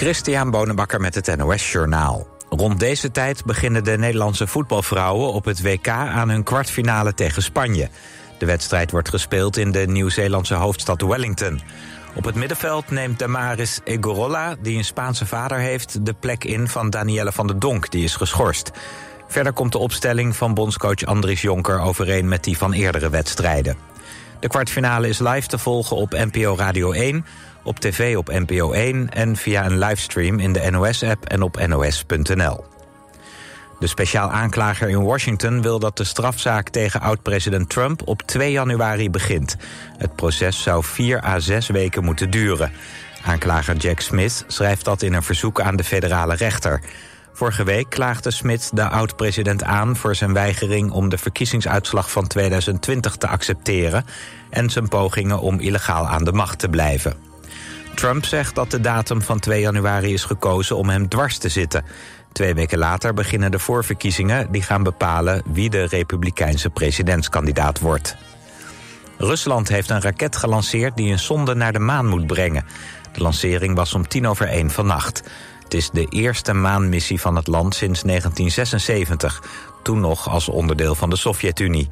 Christian Bonenbakker met het NOS Journaal. Rond deze tijd beginnen de Nederlandse voetbalvrouwen op het WK aan hun kwartfinale tegen Spanje. De wedstrijd wordt gespeeld in de Nieuw-Zeelandse hoofdstad Wellington. Op het middenveld neemt Damaris Egorola, die een Spaanse vader heeft, de plek in van Danielle van der Donk, die is geschorst. Verder komt de opstelling van bondscoach Andries Jonker overeen met die van eerdere wedstrijden. De kwartfinale is live te volgen op NPO Radio 1, op tv op NPO 1 en via een livestream in de NOS-app en op nos.nl. De speciaal aanklager in Washington wil dat de strafzaak tegen oud-president Trump op 2 januari begint. Het proces zou 4 à 6 weken moeten duren. Aanklager Jack Smith schrijft dat in een verzoek aan de federale rechter. Vorige week klaagde Smith de oud-president aan voor zijn weigering om de verkiezingsuitslag van 2020 te accepteren en zijn pogingen om illegaal aan de macht te blijven. Trump zegt dat de datum van 2 januari is gekozen om hem dwars te zitten. Twee weken later beginnen de voorverkiezingen die gaan bepalen wie de republikeinse presidentskandidaat wordt. Rusland heeft een raket gelanceerd die een sonde naar de maan moet brengen. De lancering was om tien over één vannacht. Het is de eerste maanmissie van het land sinds 1976, toen nog als onderdeel van de Sovjet-Unie.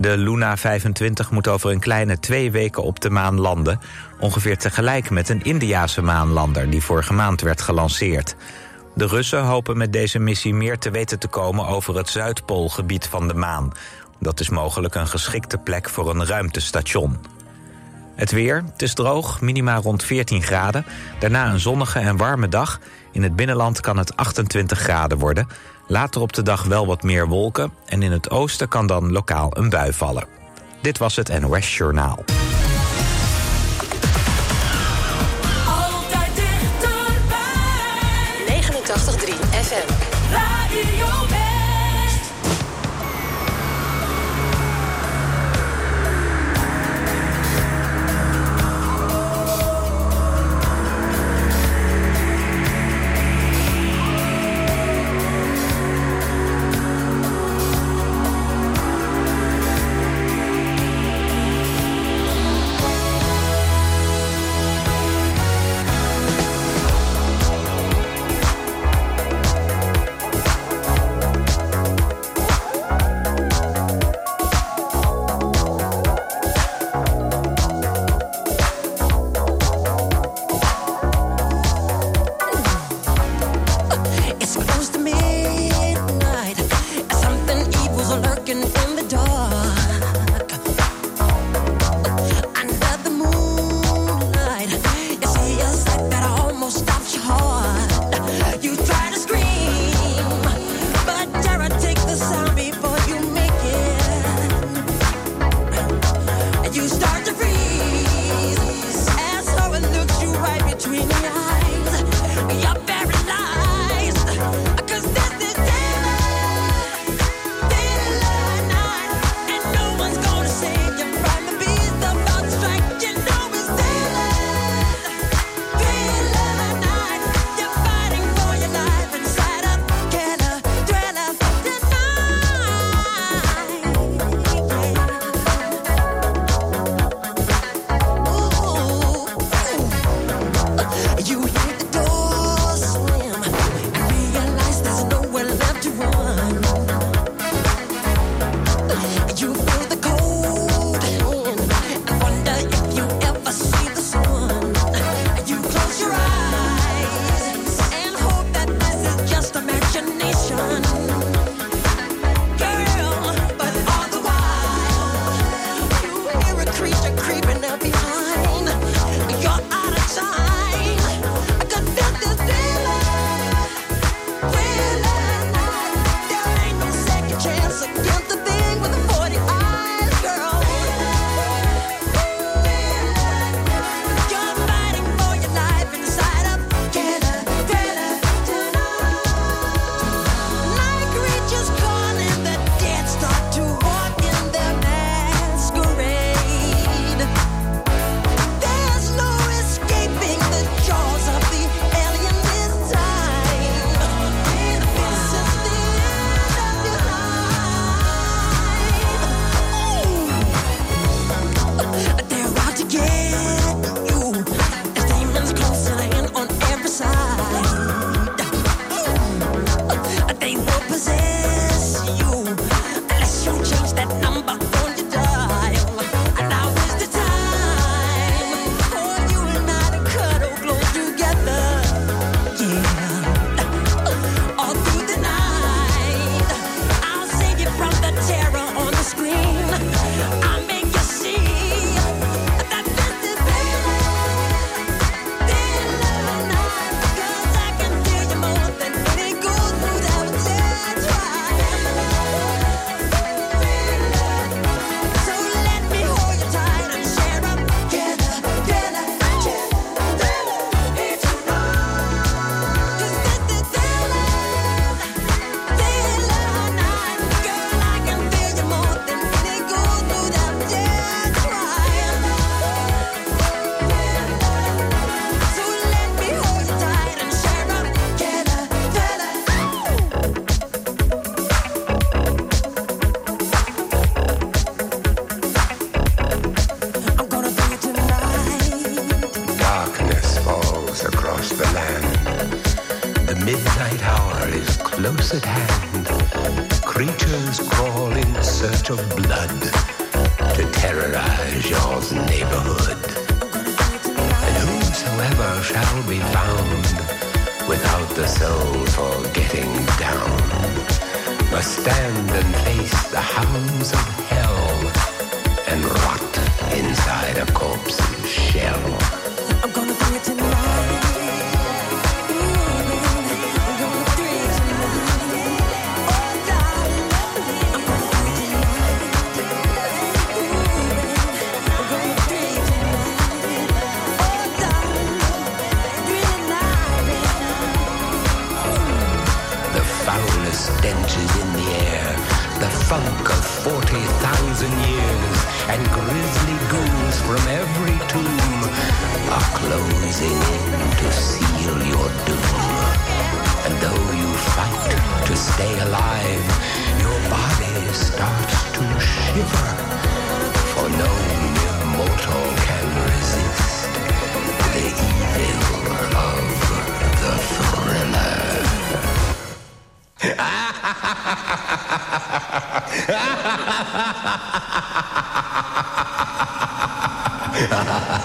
De Luna 25 moet over een kleine twee weken op de maan landen... ongeveer tegelijk met een Indiase maanlander die vorige maand werd gelanceerd. De Russen hopen met deze missie meer te weten te komen over het Zuidpoolgebied van de maan. Dat is mogelijk een geschikte plek voor een ruimtestation. Het weer, het is droog, minima rond 14 graden. Daarna een zonnige en warme dag. In het binnenland kan het 28 graden worden. Later op de dag wel wat meer wolken... en in het oosten kan dan lokaal een bui vallen. Dit was het NOS Journaal. ha ha ha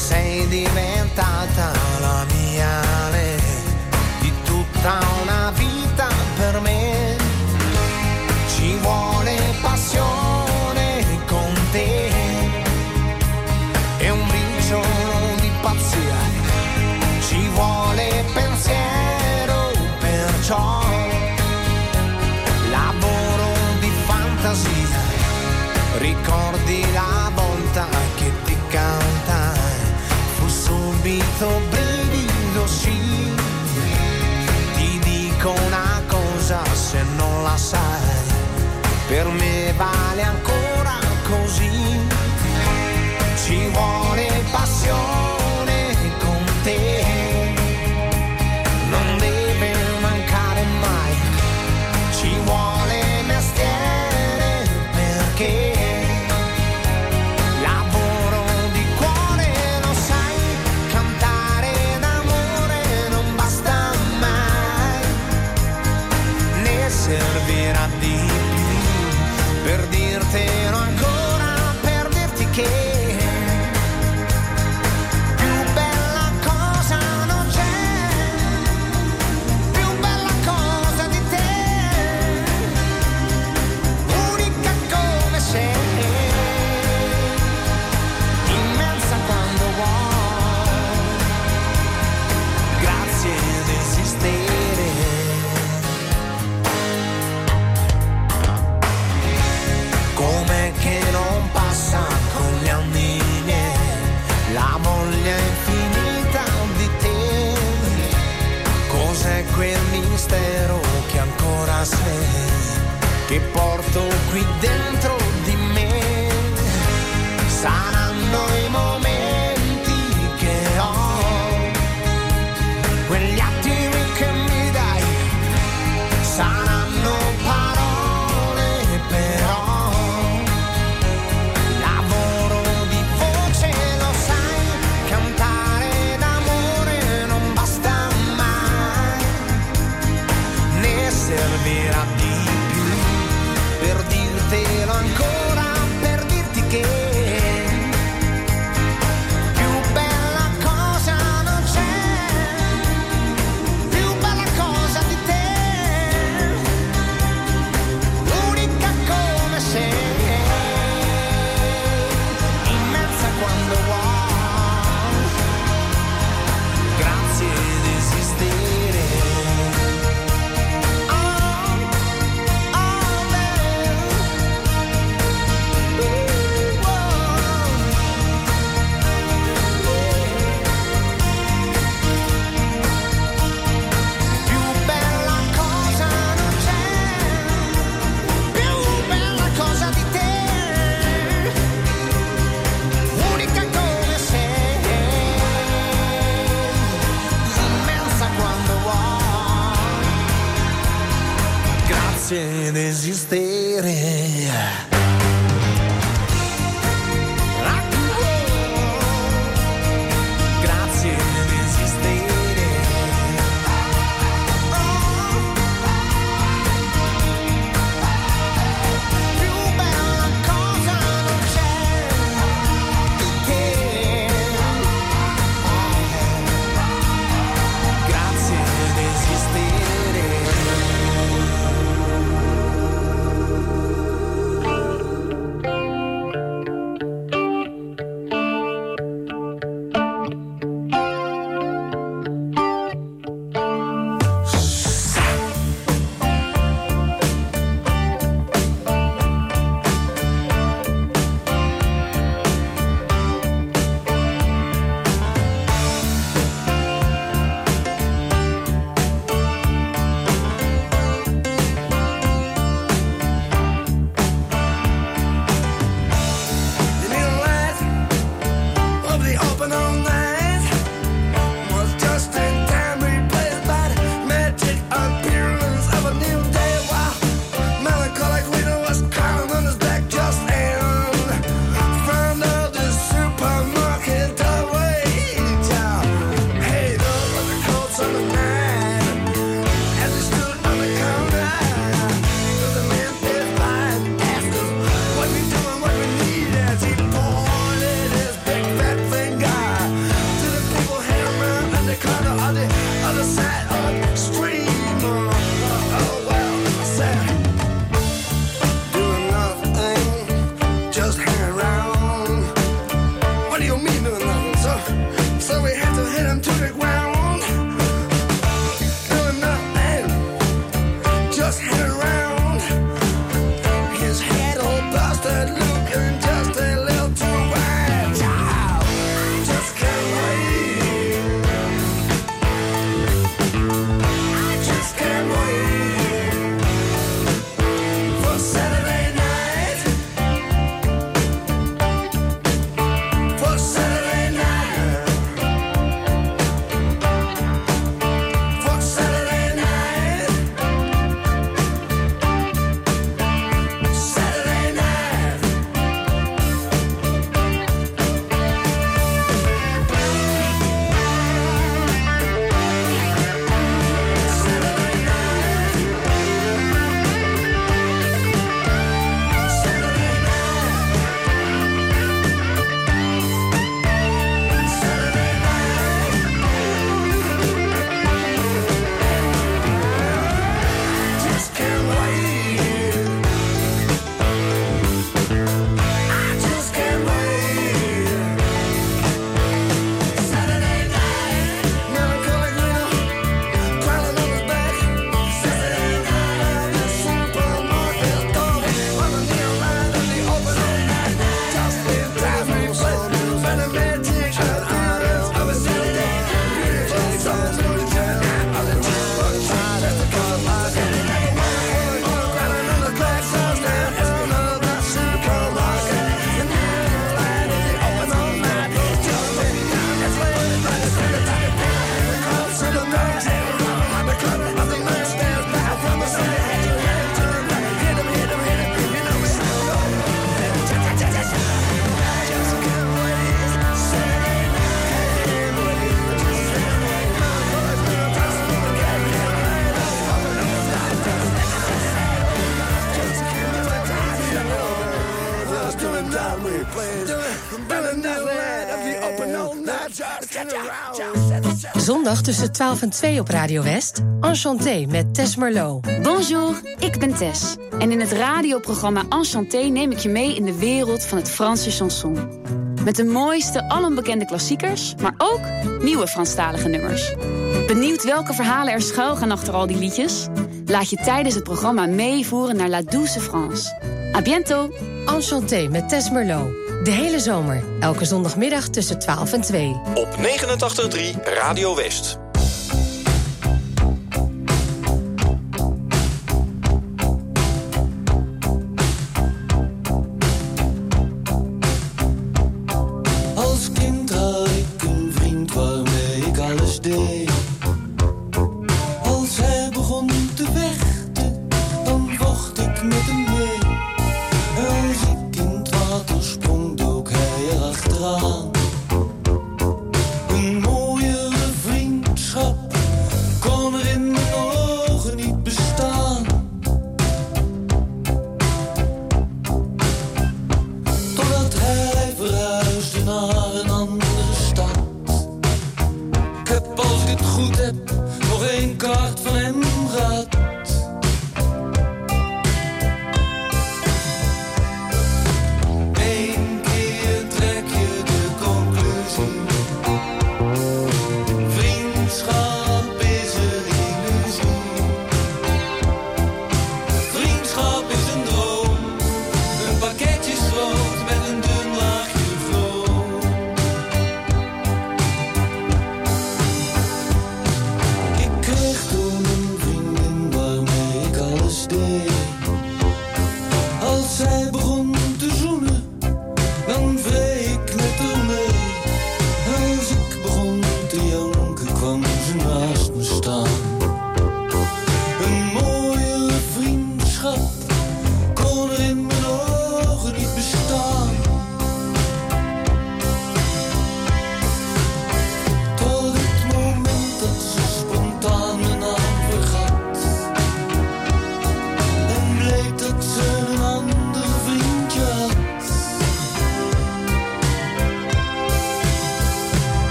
sei diventata. quel mistero che ancora sei, che porto qui dentro di me. Sarà existem. Zondag tussen 12 en 2 op Radio West. Enchanté met Tess Merlot. Bonjour, ik ben Tess. En in het radioprogramma Enchanté neem ik je mee in de wereld van het Franse chanson. Met de mooiste, alombekende klassiekers, maar ook nieuwe Franstalige nummers. Benieuwd welke verhalen er schuil gaan achter al die liedjes? Laat je tijdens het programma meevoeren naar La Douce France. A bientôt! Enchanté met Tess Merlot. De hele zomer, elke zondagmiddag tussen 12 en 2. Op 89.3 Radio West.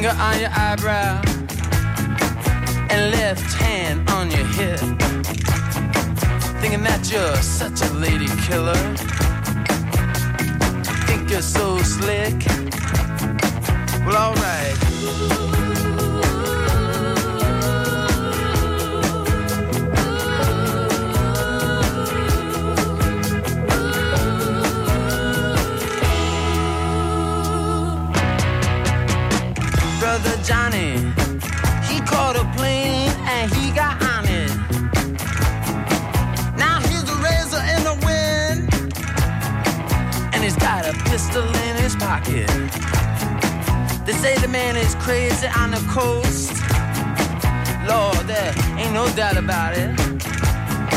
Finger on your eyebrow and left hand on your hip. Thinking that you're such a lady killer. Think you're so slick. Well, alright. Brother Johnny. He caught a plane and he got on it. Now he's a razor in the wind, and he's got a pistol in his pocket. They say the man is crazy on the coast. Lord, there ain't no doubt about it.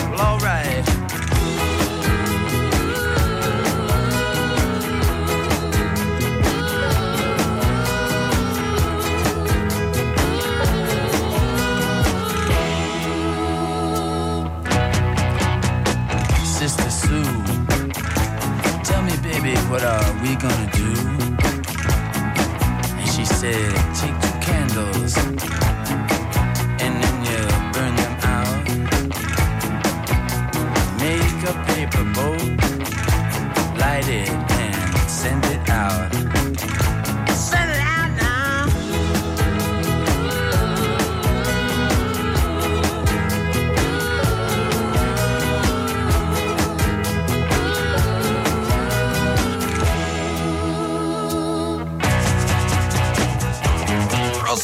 Well, alright. What are we gonna do? And she said, take two candles and then you burn them out. Make a paper boat, light it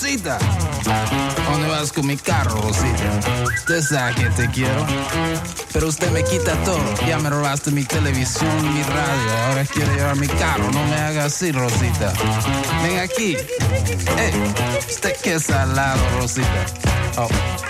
Rosita, ¿dónde vas con mi carro, Rosita? Usted sabe que te quiero, pero usted me quita todo. Ya me robaste mi televisión y mi radio, ahora quiere llevar mi carro. No me haga así, Rosita. Ven aquí. Ey, usted que salado, Rosita. Oh.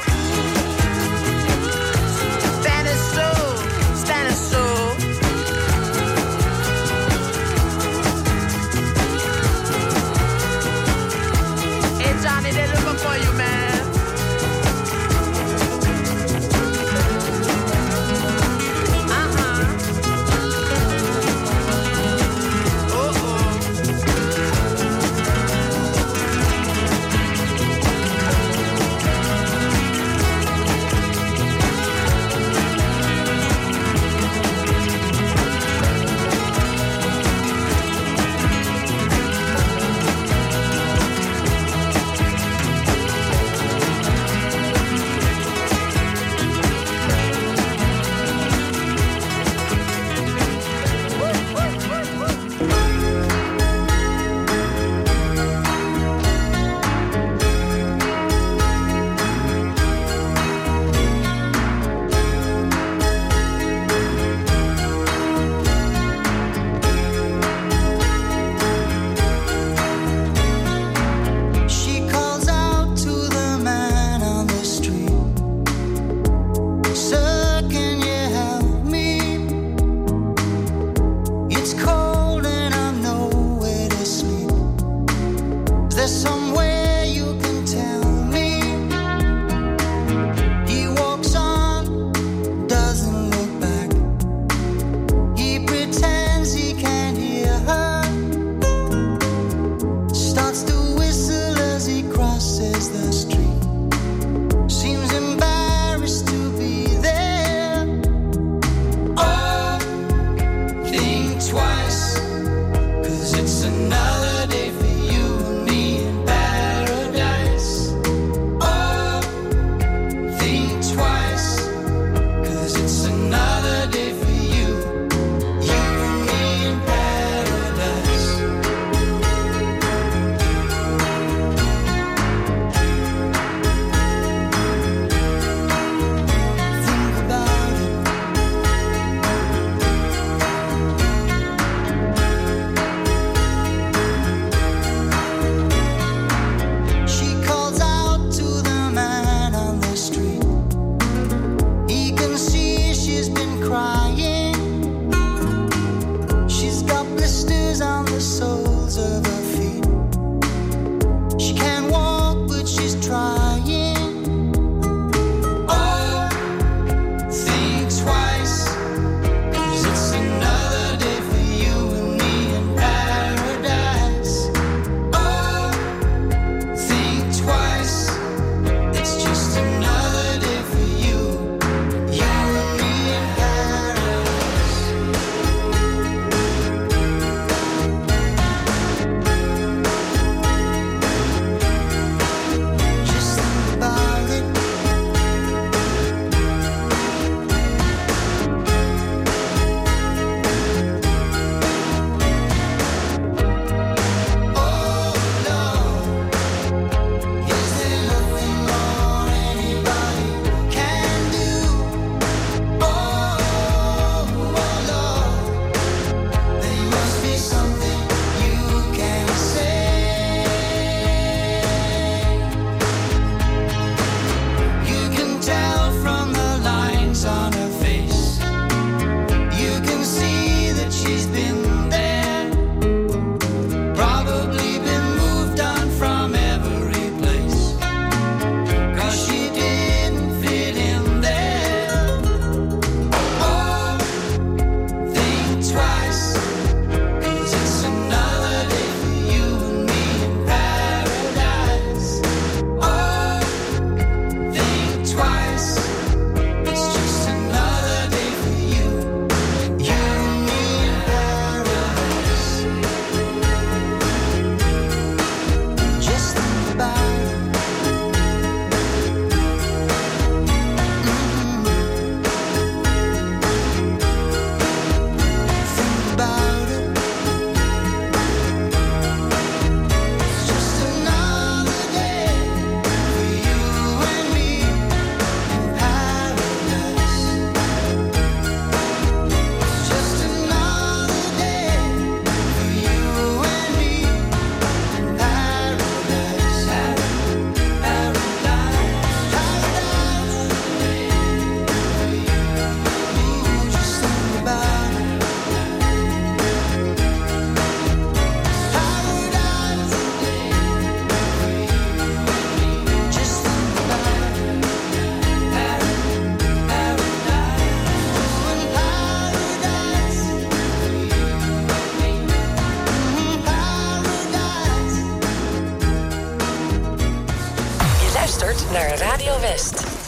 naar Radio West.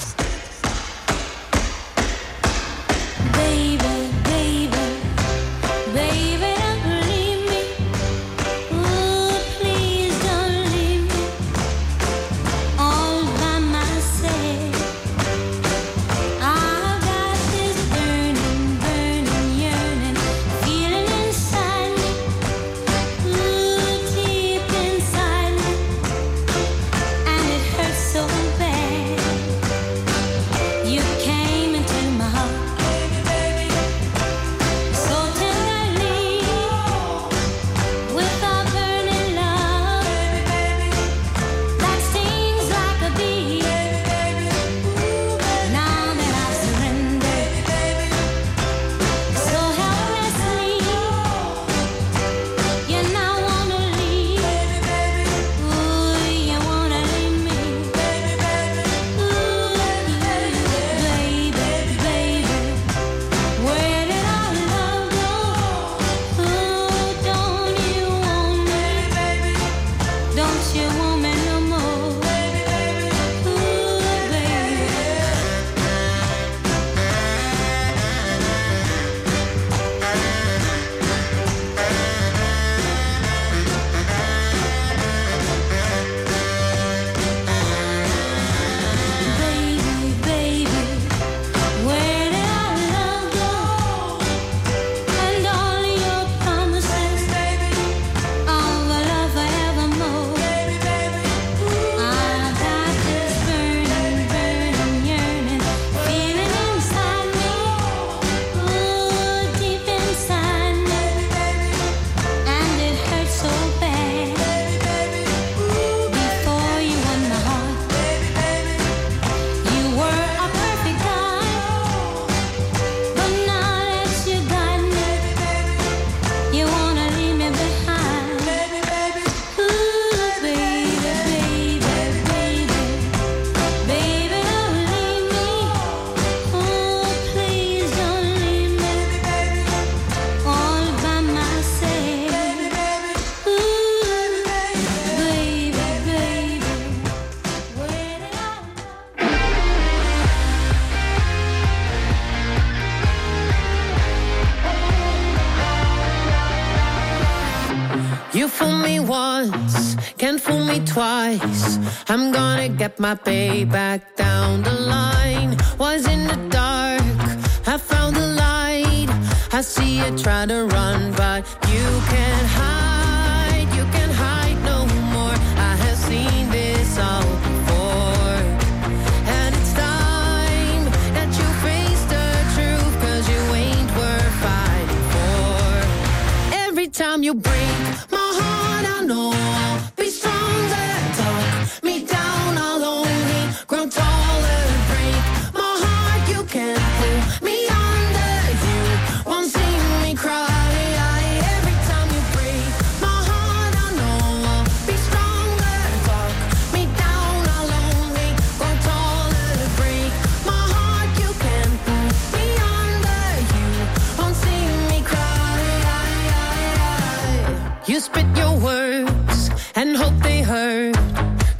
back. words and hope they hurt.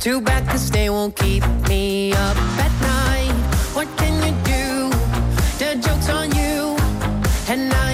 Too bad this they won't keep me up at night. What can you do? The joke's on you. And I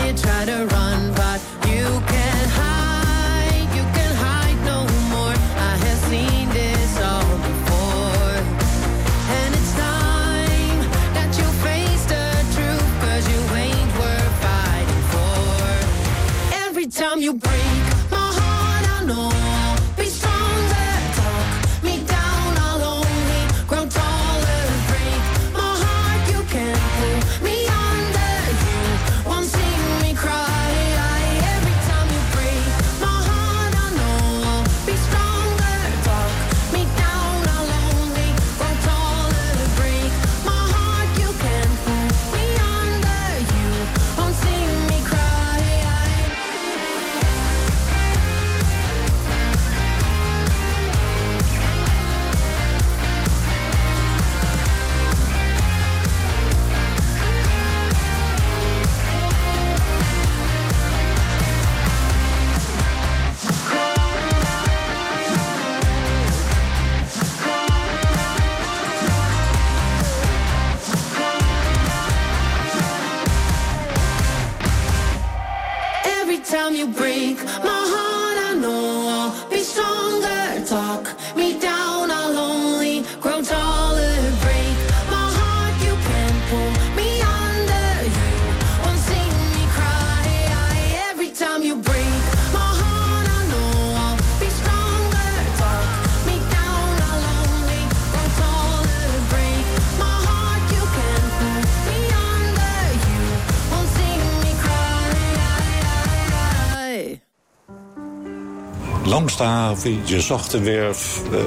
Langs de haven, je zag de werf, eh,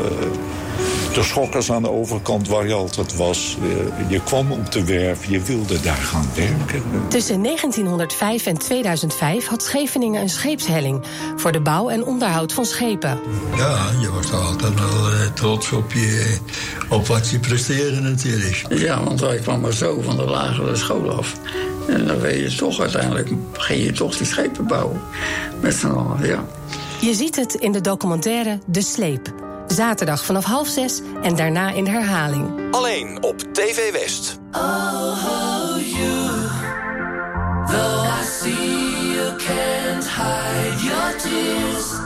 de schokkers aan de overkant waar je altijd was. Eh, je kwam op de werf, je wilde daar gaan werken. Tussen 1905 en 2005 had Scheveningen een scheepshelling... voor de bouw en onderhoud van schepen. Ja, je was toch altijd wel eh, trots op, je, op wat je presteerde natuurlijk. Ja, want wij kwamen zo van de lagere school af. En dan weet je toch uiteindelijk, ging je toch die schepen bouwen. Met z'n allen, ja. Je ziet het in de documentaire De Sleep. Zaterdag vanaf half zes en daarna in herhaling. Alleen op TV West. Oh, you. Though I see you can't hide your tears.